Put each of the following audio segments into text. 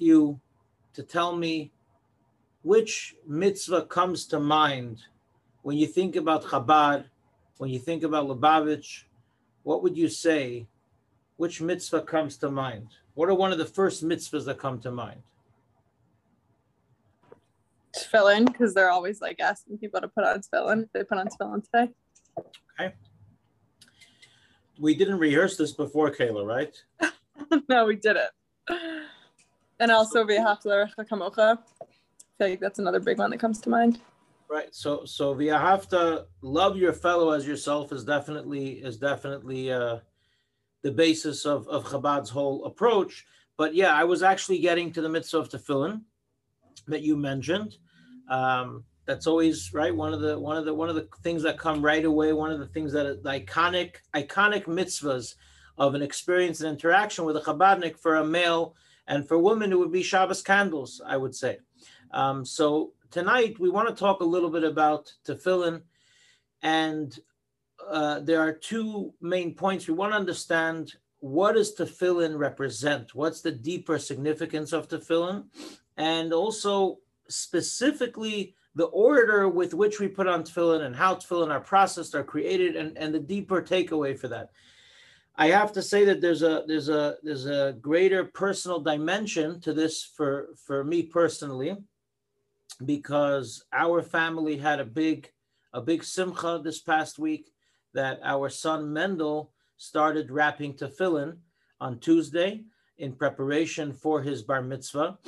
you to tell me which mitzvah comes to mind when you think about Chabad, when you think about Lubavitch, what would you say? Which mitzvah comes to mind? What are one of the first mitzvahs that come to mind? Tefillin, because they're always like asking people to put on tefillin. They put on tefillin today. Okay. We didn't rehearse this before, Kayla, right? no, we didn't. And also, have to kamocha. I feel like that's another big one that comes to mind. Right. So, so via have love your fellow as yourself is definitely is definitely uh, the basis of of Chabad's whole approach. But yeah, I was actually getting to the mitzvah of tefillin that you mentioned. Um, that's always right. One of the one of the one of the things that come right away. One of the things that the iconic iconic mitzvahs of an experience and interaction with a Chabadnik for a male and for women it would be Shabbos candles. I would say. Um, so tonight we want to talk a little bit about tefillin, and uh, there are two main points. We want to understand what does tefillin represent? What's the deeper significance of tefillin? And also specifically the order with which we put on tefillin and how tefillin are processed, are created, and, and the deeper takeaway for that. I have to say that there's a there's a there's a greater personal dimension to this for for me personally, because our family had a big a big simcha this past week that our son Mendel started wrapping tefillin on Tuesday in preparation for his bar mitzvah.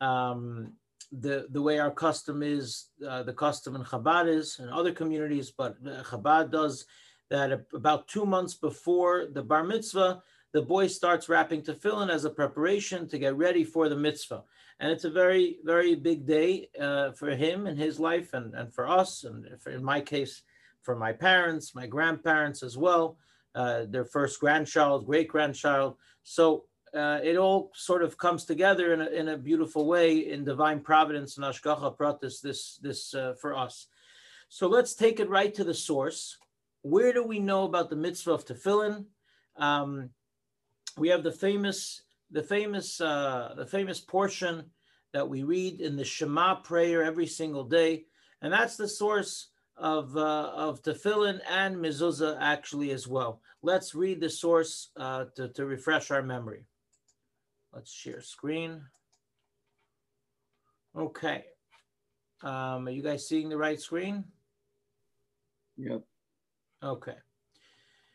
Um, the the way our custom is, uh, the custom in Chabad is, and other communities, but Chabad does that about two months before the bar mitzvah, the boy starts wrapping tefillin as a preparation to get ready for the mitzvah. And it's a very, very big day uh, for him in his life and, and for us, and for, in my case, for my parents, my grandparents as well, uh, their first grandchild, great grandchild. So uh, it all sort of comes together in a, in a beautiful way in divine providence and Hashgacha Pratis this, this uh, for us. So let's take it right to the source. Where do we know about the mitzvah of tefillin? Um, we have the famous, the famous, uh, the famous portion that we read in the Shema prayer every single day, and that's the source of uh, of tefillin and mezuzah actually as well. Let's read the source uh, to, to refresh our memory. Let's share screen. Okay. Um, are you guys seeing the right screen? Yep. Okay.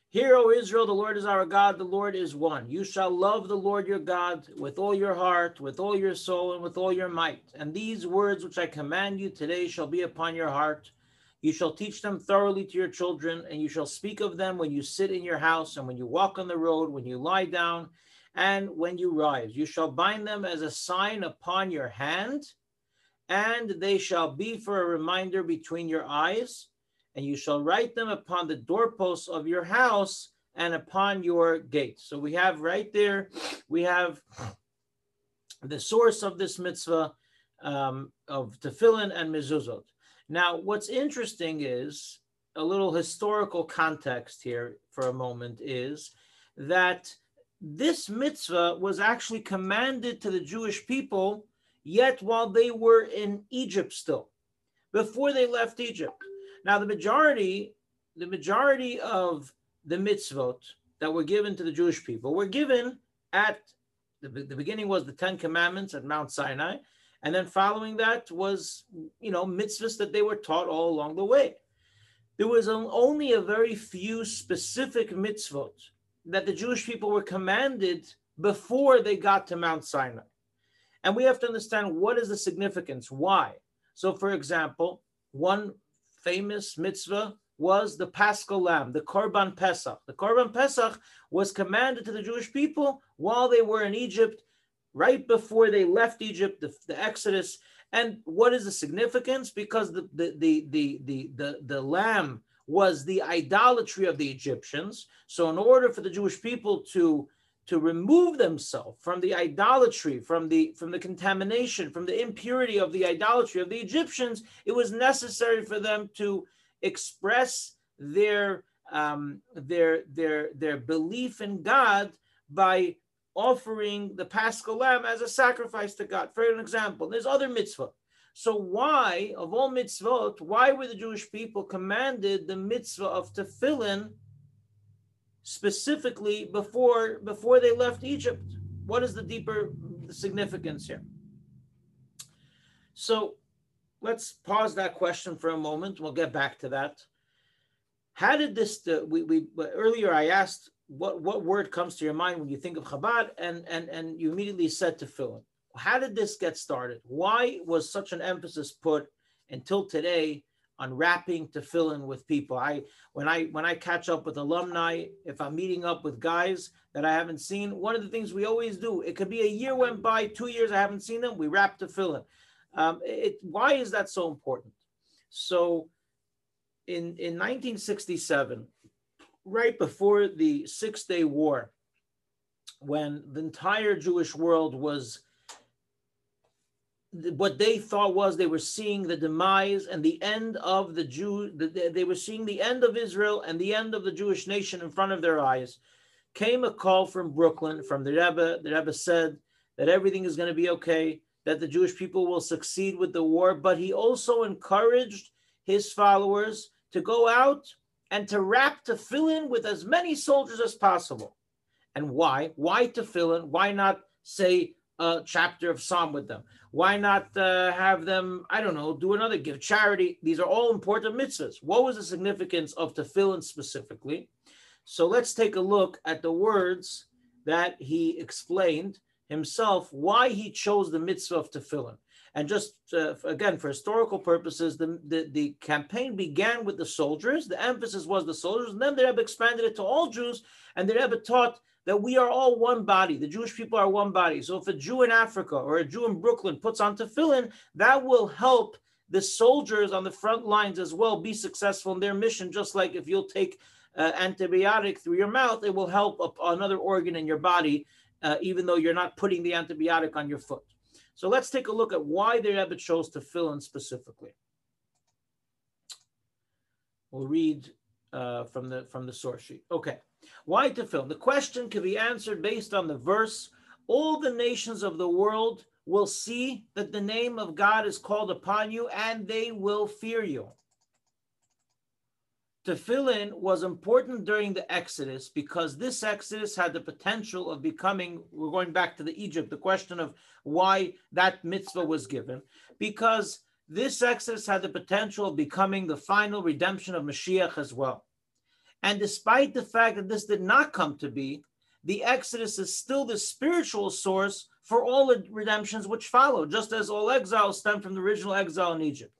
Hear, O Israel, the Lord is our God, the Lord is one. You shall love the Lord your God with all your heart, with all your soul, and with all your might. And these words which I command you today shall be upon your heart. You shall teach them thoroughly to your children, and you shall speak of them when you sit in your house, and when you walk on the road, when you lie down, and when you rise. You shall bind them as a sign upon your hand, and they shall be for a reminder between your eyes and you shall write them upon the doorposts of your house and upon your gates. So we have right there, we have the source of this mitzvah um, of tefillin and mezuzot. Now, what's interesting is a little historical context here for a moment is that this mitzvah was actually commanded to the Jewish people, yet while they were in Egypt still, before they left Egypt. Now, the majority, the majority of the mitzvot that were given to the Jewish people were given at the, the beginning was the Ten Commandments at Mount Sinai, and then following that was you know mitzvahs that they were taught all along the way. There was only a very few specific mitzvot that the Jewish people were commanded before they got to Mount Sinai. And we have to understand what is the significance, why. So, for example, one famous mitzvah was the Paschal Lamb, the Korban Pesach. The Korban Pesach was commanded to the Jewish people while they were in Egypt, right before they left Egypt, the, the Exodus. And what is the significance? Because the the the the the the, the lamb was the idolatry of the Egyptians. So, in order for the Jewish people to to remove themselves from the idolatry, from the from the contamination, from the impurity of the idolatry of the Egyptians, it was necessary for them to express their um, their their their belief in God by offering the paschal lamb as a sacrifice to God. For an example, there's other mitzvah. So why, of all mitzvot, why were the Jewish people commanded the mitzvah of tefillin specifically before before they left Egypt? What is the deeper significance here? So let's pause that question for a moment. We'll get back to that. How did this? Uh, we, we earlier I asked what what word comes to your mind when you think of Chabad, and and and you immediately said to tefillin. How did this get started? Why was such an emphasis put until today on wrapping in with people? I when I when I catch up with alumni, if I'm meeting up with guys that I haven't seen, one of the things we always do, it could be a year went by, two years I haven't seen them, we wrap tefillin. Um, it, why is that so important? So in, in 1967, right before the Six Day War, when the entire Jewish world was what they thought was they were seeing the demise and the end of the Jew, they were seeing the end of Israel and the end of the Jewish nation in front of their eyes. Came a call from Brooklyn, from the Rebbe. The Rebbe said that everything is going to be okay, that the Jewish people will succeed with the war, but he also encouraged his followers to go out and to wrap in with as many soldiers as possible. And why? Why tefillin? Why not say a chapter of Psalm with them? Why not uh, have them, I don't know, do another, give charity? These are all important mitzvahs. What was the significance of tefillin specifically? So let's take a look at the words that he explained himself why he chose the mitzvah of tefillin. And just uh, again, for historical purposes, the, the, the, campaign began with the soldiers. The emphasis was the soldiers. And then the Rebbe expanded it to all Jews. And the Rebbe taught that we are all one body. The Jewish people are one body. So if a Jew in Africa or a Jew in Brooklyn puts on tefillin, that will help the soldiers on the front lines as well be successful in their mission. Just like if you'll take uh, antibiotic through your mouth, it will help another organ in your body, uh, even though you're not putting the antibiotic on your foot. So let's take a look at why the Rebbe chose tefillin specifically. We'll read uh, from the from the source sheet. Okay, why to tefillin? The question can be answered based on the verse. All the nations of the world will see that the name of God is called upon you, and they will fear you. Tefillin was important during the Exodus because this Exodus had the potential of becoming, we're going back to the Egypt, the question of why that mitzvah was given, because this Exodus had the potential of becoming the final redemption of Mashiach as well. And despite the fact that this did not come to be, the Exodus is still the spiritual source for all the redemptions which follow, just as all exiles stem from the original exile in Egypt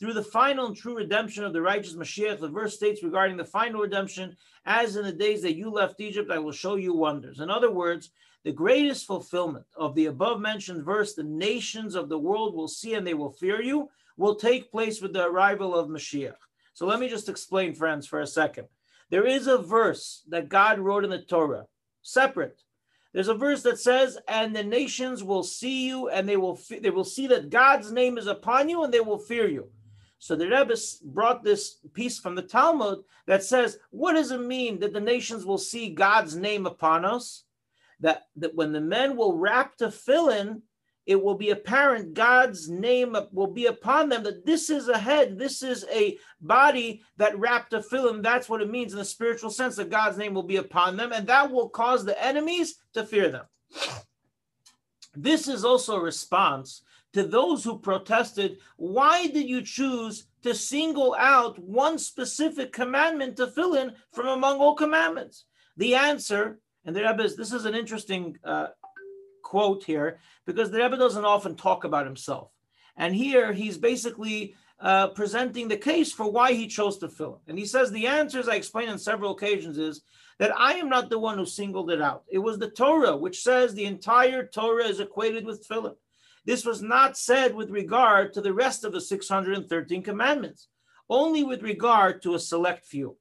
through the final and true redemption of the righteous Mashiach. The verse states regarding the final redemption, as in the days that you left Egypt, I will show you wonders. In other words, the greatest fulfillment of the above mentioned verse, the nations of the world will see and they will fear you, will take place with the arrival of Mashiach. So let me just explain, friends, for a second. There is a verse that God wrote in the Torah, separate. There's a verse that says, "And the nations will see you, and they will they will see that God's name is upon you, and they will fear you." So the Rebbe brought this piece from the Talmud that says, what does it mean that the nations will see God's name upon us? That, that when the men will wrap tefillin, it will be apparent God's name will be upon them, that this is a head, this is a body that wrapped tefillin. That's what it means in the spiritual sense that God's name will be upon them, and that will cause the enemies to fear them. This is also a response to those who protested, why did you choose to single out one specific commandment tefillin from among all commandments? The answer, and the Rebbe is, this is an interesting uh, quote here, because the Rebbe doesn't often talk about himself. And here he's basically uh, presenting the case for why he chose tefillin. And he says the answer, as I explained on several occasions, is that I am not the one who singled it out. It was the Torah, which says the entire Torah is equated with tefillin. This was not said with regard to the rest of the 613 commandments, only with regard to a select few.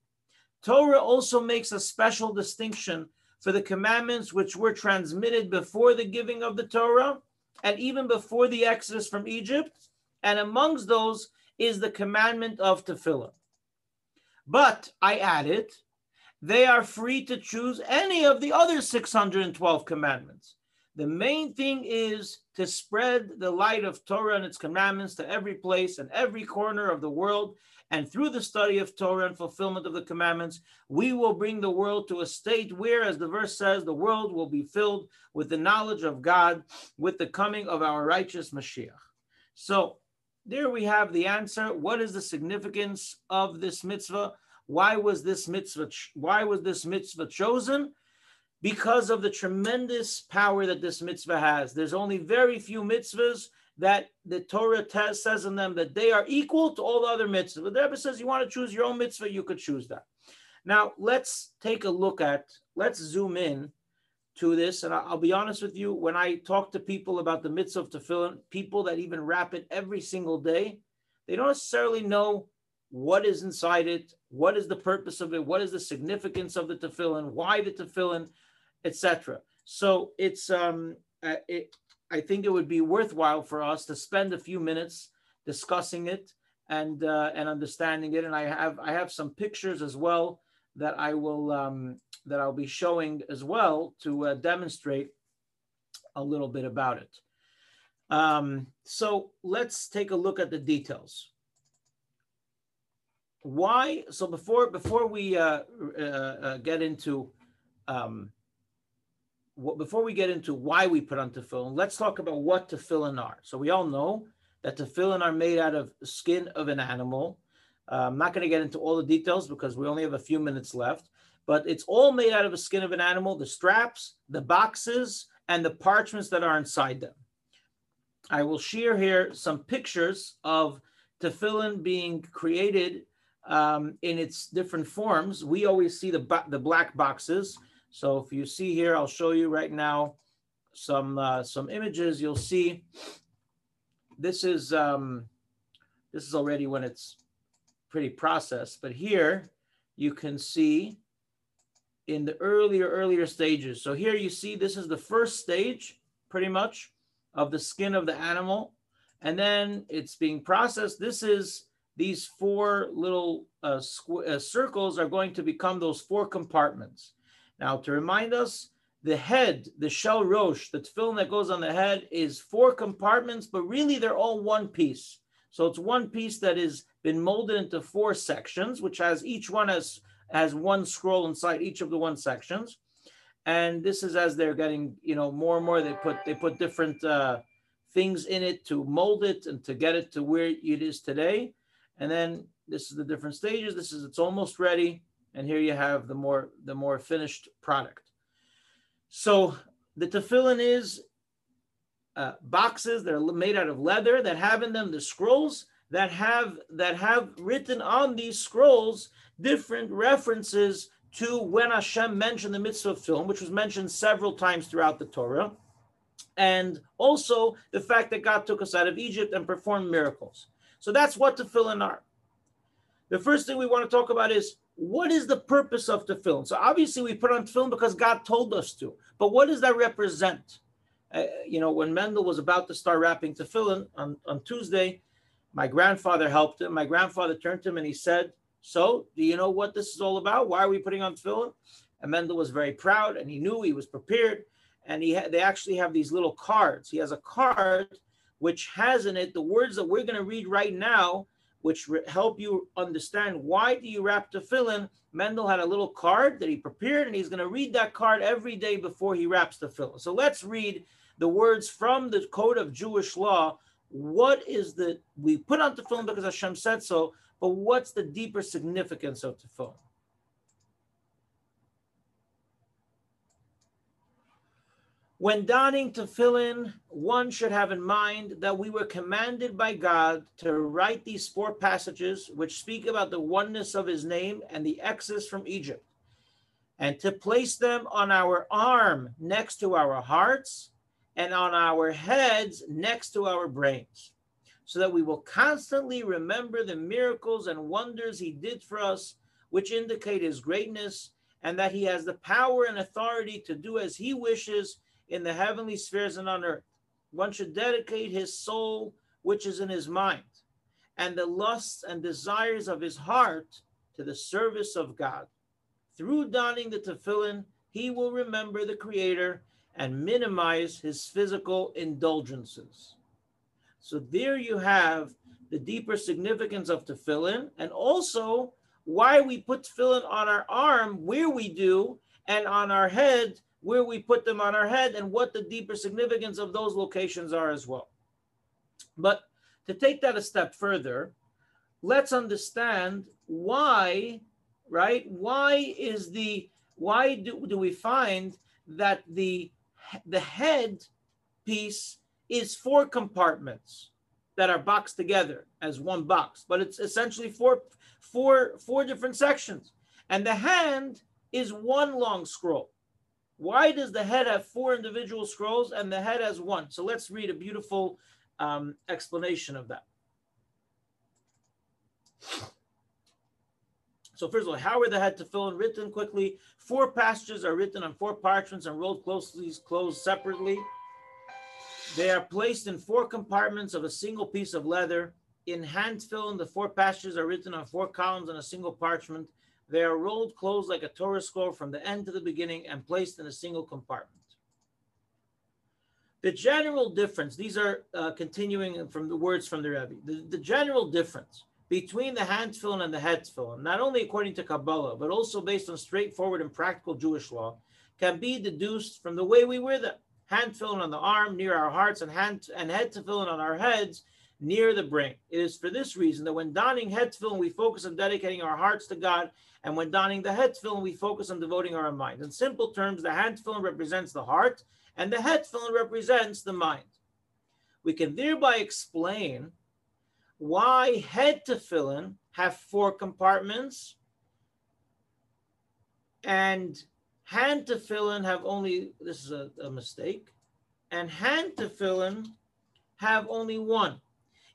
Torah also makes a special distinction for the commandments which were transmitted before the giving of the Torah and even before the exodus from Egypt. And amongst those is the commandment of tefillah. But I added, they are free to choose any of the other 612 commandments. The main thing is to spread the light of Torah and its commandments to every place and every corner of the world. And through the study of Torah and fulfillment of the commandments, we will bring the world to a state where, as the verse says, the world will be filled with the knowledge of God with the coming of our righteous Mashiach. So there we have the answer. What is the significance of this mitzvah? Why was this mitzvah? Why was this mitzvah chosen? because of the tremendous power that this mitzvah has. There's only very few mitzvahs that the Torah says in them that they are equal to all the other mitzvahs. But The Rebbe says you want to choose your own mitzvah, you could choose that. Now let's take a look at, let's zoom in to this. And I'll be honest with you, when I talk to people about the mitzvah of tefillin, people that even wrap it every single day, they don't necessarily know what is inside it, what is the purpose of it, what is the significance of the tefillin, why the tefillin etc. So it's um, uh, it, I think it would be worthwhile for us to spend a few minutes discussing it and uh, and understanding it. And I have I have some pictures as well that I will um, that I'll be showing as well to uh, demonstrate a little bit about it. Um, so let's take a look at the details. Why? So before before we uh, uh, uh get into um, before we get into why we put on tefillin, let's talk about what tefillin are. So we all know that tefillin are made out of skin of an animal. Uh, I'm not going to get into all the details because we only have a few minutes left, but it's all made out of the skin of an animal, the straps, the boxes, and the parchments that are inside them. I will share here some pictures of tefillin being created um, in its different forms. We always see the, the black boxes so if you see here, I'll show you right now some uh, some images. You'll see this is um, this is already when it's pretty processed, but here you can see in the earlier earlier stages. So here you see this is the first stage, pretty much, of the skin of the animal, and then it's being processed. This is these four little uh, uh, circles are going to become those four compartments. Now, to remind us, the head, the shel rosh, the tefillin that goes on the head is four compartments, but really they're all one piece. So it's one piece that has been molded into four sections, which has each one has, has one scroll inside each of the one sections. And this is as they're getting, you know, more and more, they put they put different uh, things in it to mold it and to get it to where it is today. And then this is the different stages. This is it's almost ready and here you have the more the more finished product. So the tefillin is uh, boxes that are made out of leather that have in them the scrolls that have that have written on these scrolls different references to when Hashem mentioned the mitzvah of tefillin, which was mentioned several times throughout the Torah, and also the fact that God took us out of Egypt and performed miracles. So that's what tefillin are. The first thing we want to talk about is what is the purpose of the tefillin? So obviously we put on tefillin because God told us to, but what does that represent? Uh, you know, when Mendel was about to start wrapping tefillin on, on Tuesday, my grandfather helped him. My grandfather turned to him and he said, so do you know what this is all about? Why are we putting on tefillin? And Mendel was very proud and he knew he was prepared. And he had, they actually have these little cards. He has a card which has in it the words that we're going to read right now which re- help you understand why do you wrap the tefillin. Mendel had a little card that he prepared, and he's going to read that card every day before he wraps the tefillin. So let's read the words from the code of Jewish law. What is the we put on tefillin because Hashem said so, but what's the deeper significance of tefillin? When donning tefillin, one should have in mind that we were commanded by God to write these four passages which speak about the oneness of his name and the exodus from Egypt, and to place them on our arm next to our hearts and on our heads next to our brains, so that we will constantly remember the miracles and wonders he did for us, which indicate his greatness, and that he has the power and authority to do as he wishes in the heavenly spheres and on earth. One should dedicate his soul, which is in his mind, and the lusts and desires of his heart to the service of God. Through donning the tefillin, he will remember the Creator and minimize his physical indulgences. So there you have the deeper significance of tefillin and also why we put tefillin on our arm where we do and on our head where we put them on our head and what the deeper significance of those locations are as well. But to take that a step further, let's understand why, right? Why is the why do, do we find that the the head piece is four compartments that are boxed together as one box, but it's essentially four, four, four different sections. And the hand is one long scroll. Why does the head have four individual scrolls and the head has one? So let's read a beautiful um, explanation of that. So first of all, how were the head tefillin written quickly? Four passages are written on four parchments and rolled closely, closed separately. They are placed in four compartments of a single piece of leather. In hand tefillin, the four passages are written on four columns on a single parchment. They are rolled closed like a Torah scroll from the end to the beginning and placed in a single compartment. The general difference, these are uh, continuing from the words from the Rebbe, the, the general difference between the hand tefillin and the head tefillin, not only according to Kabbalah, but also based on straightforward and practical Jewish law, can be deduced from the way we wear them. Hand tefillin on the arm near our hearts and hand and head tefillin on our heads near the brain. It is for this reason that when donning tefillin, we focus on dedicating our hearts to God, and when donning the head tefillin, we focus on devoting our mind. In simple terms, the hand represents the heart, and the head tefillin represents the mind. We can thereby explain why head tefillin have four compartments and hand tefillin have only, this is a, a mistake, and hand tefillin have only one,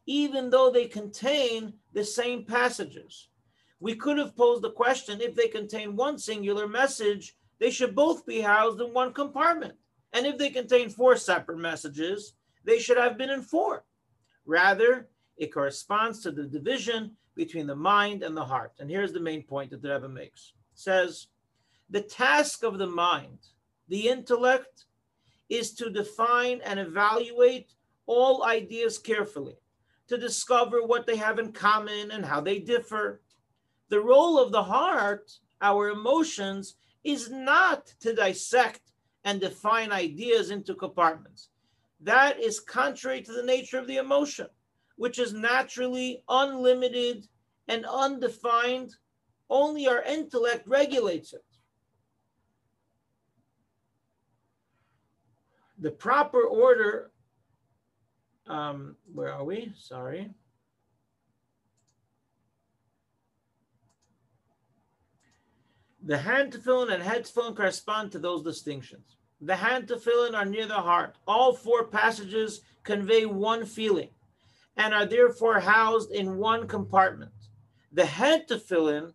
even though they contain the same passages. We could have posed the question if they contain one singular message, they should both be housed in one compartment. And if they contain four separate messages, they should have been in four. Rather, it corresponds to the division between the mind and the heart. And here's the main point that the Rebbe makes. It says, the task of the mind, the intellect, is to define and evaluate all ideas carefully, to discover what they have in common and how they differ. The role of the heart, our emotions, is not to dissect and define ideas into compartments. That is contrary to the nature of the emotion which is naturally unlimited and undefined. Only our intellect regulates it. The proper order, um, where are we? Sorry. The hand tefillin and head tefillin correspond to those distinctions. The hand tefillin are near the heart. All four passages convey one feeling and are therefore housed in one compartment. The head tefillin,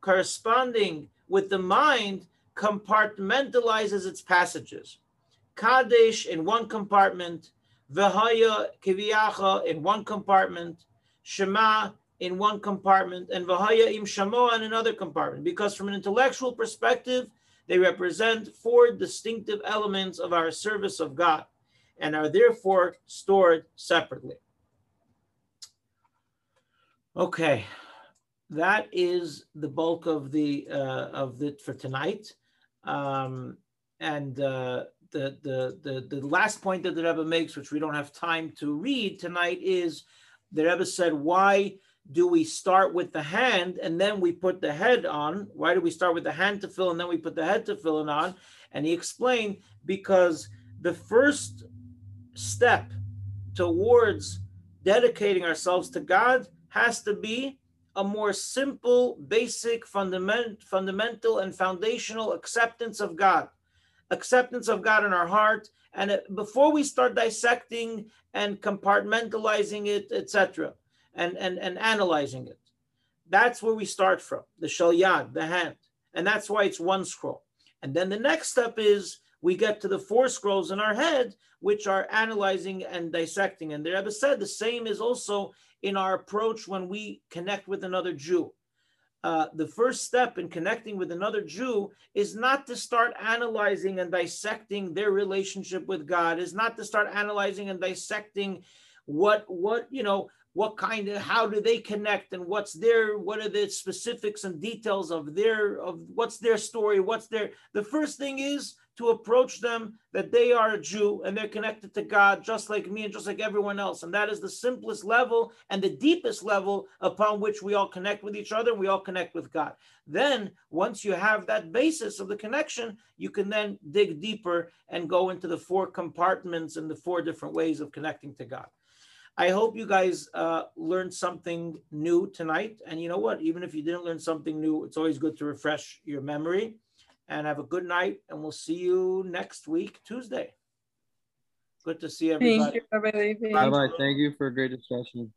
corresponding with the mind, compartmentalizes its passages. Kadesh in one compartment, Vahaya Ki Yeviacha in one compartment, Shema in one compartment, and Vahaya Im Shamo in another compartment. Because from an intellectual perspective, they represent four distinctive elements of our service of God and are therefore stored separately. Okay, that is the bulk of the uh, of the for tonight, um, and uh, the, the the the last point that the Rebbe makes, which we don't have time to read tonight, is the Rebbe said, "Why do we start with the hand and then we put the head on? Why do we start with the hand tefillin and then we put the head tefillin on?" And he explained because the first step towards dedicating ourselves to God has to be a more simple, basic, fundament, fundamental, and foundational acceptance of God. Acceptance of God in our heart. And uh, before we start dissecting and compartmentalizing it, etc., and, and, and analyzing it, that's where we start from the shel yad, the hand. And that's why it's one scroll. And then the next step is we get to the four scrolls in our head, which are analyzing and dissecting. And the Rebbe said the same is also in our approach when we connect with another Jew. Uh, the first step in connecting with another Jew is not to start analyzing and dissecting their relationship with God, is not to start analyzing and dissecting what what you know what kind of how do they connect and what's their what are the specifics and details of their of what's their story what's their the first thing is to approach them that they are a Jew and they're connected to God just like me and just like everyone else. And that is the simplest level and the deepest level upon which we all connect with each other. and We all connect with God. Then, once you have that basis of the connection, you can then dig deeper and go into the four compartments and the four different ways of connecting to God. I hope you guys uh, learned something new tonight. And you know what? Even if you didn't learn something new, it's always good to refresh your memory and have a good night. And we'll see you next week, Tuesday. Good to see everybody. Thank you, everybody. Bye bye. Thank you for a great discussion.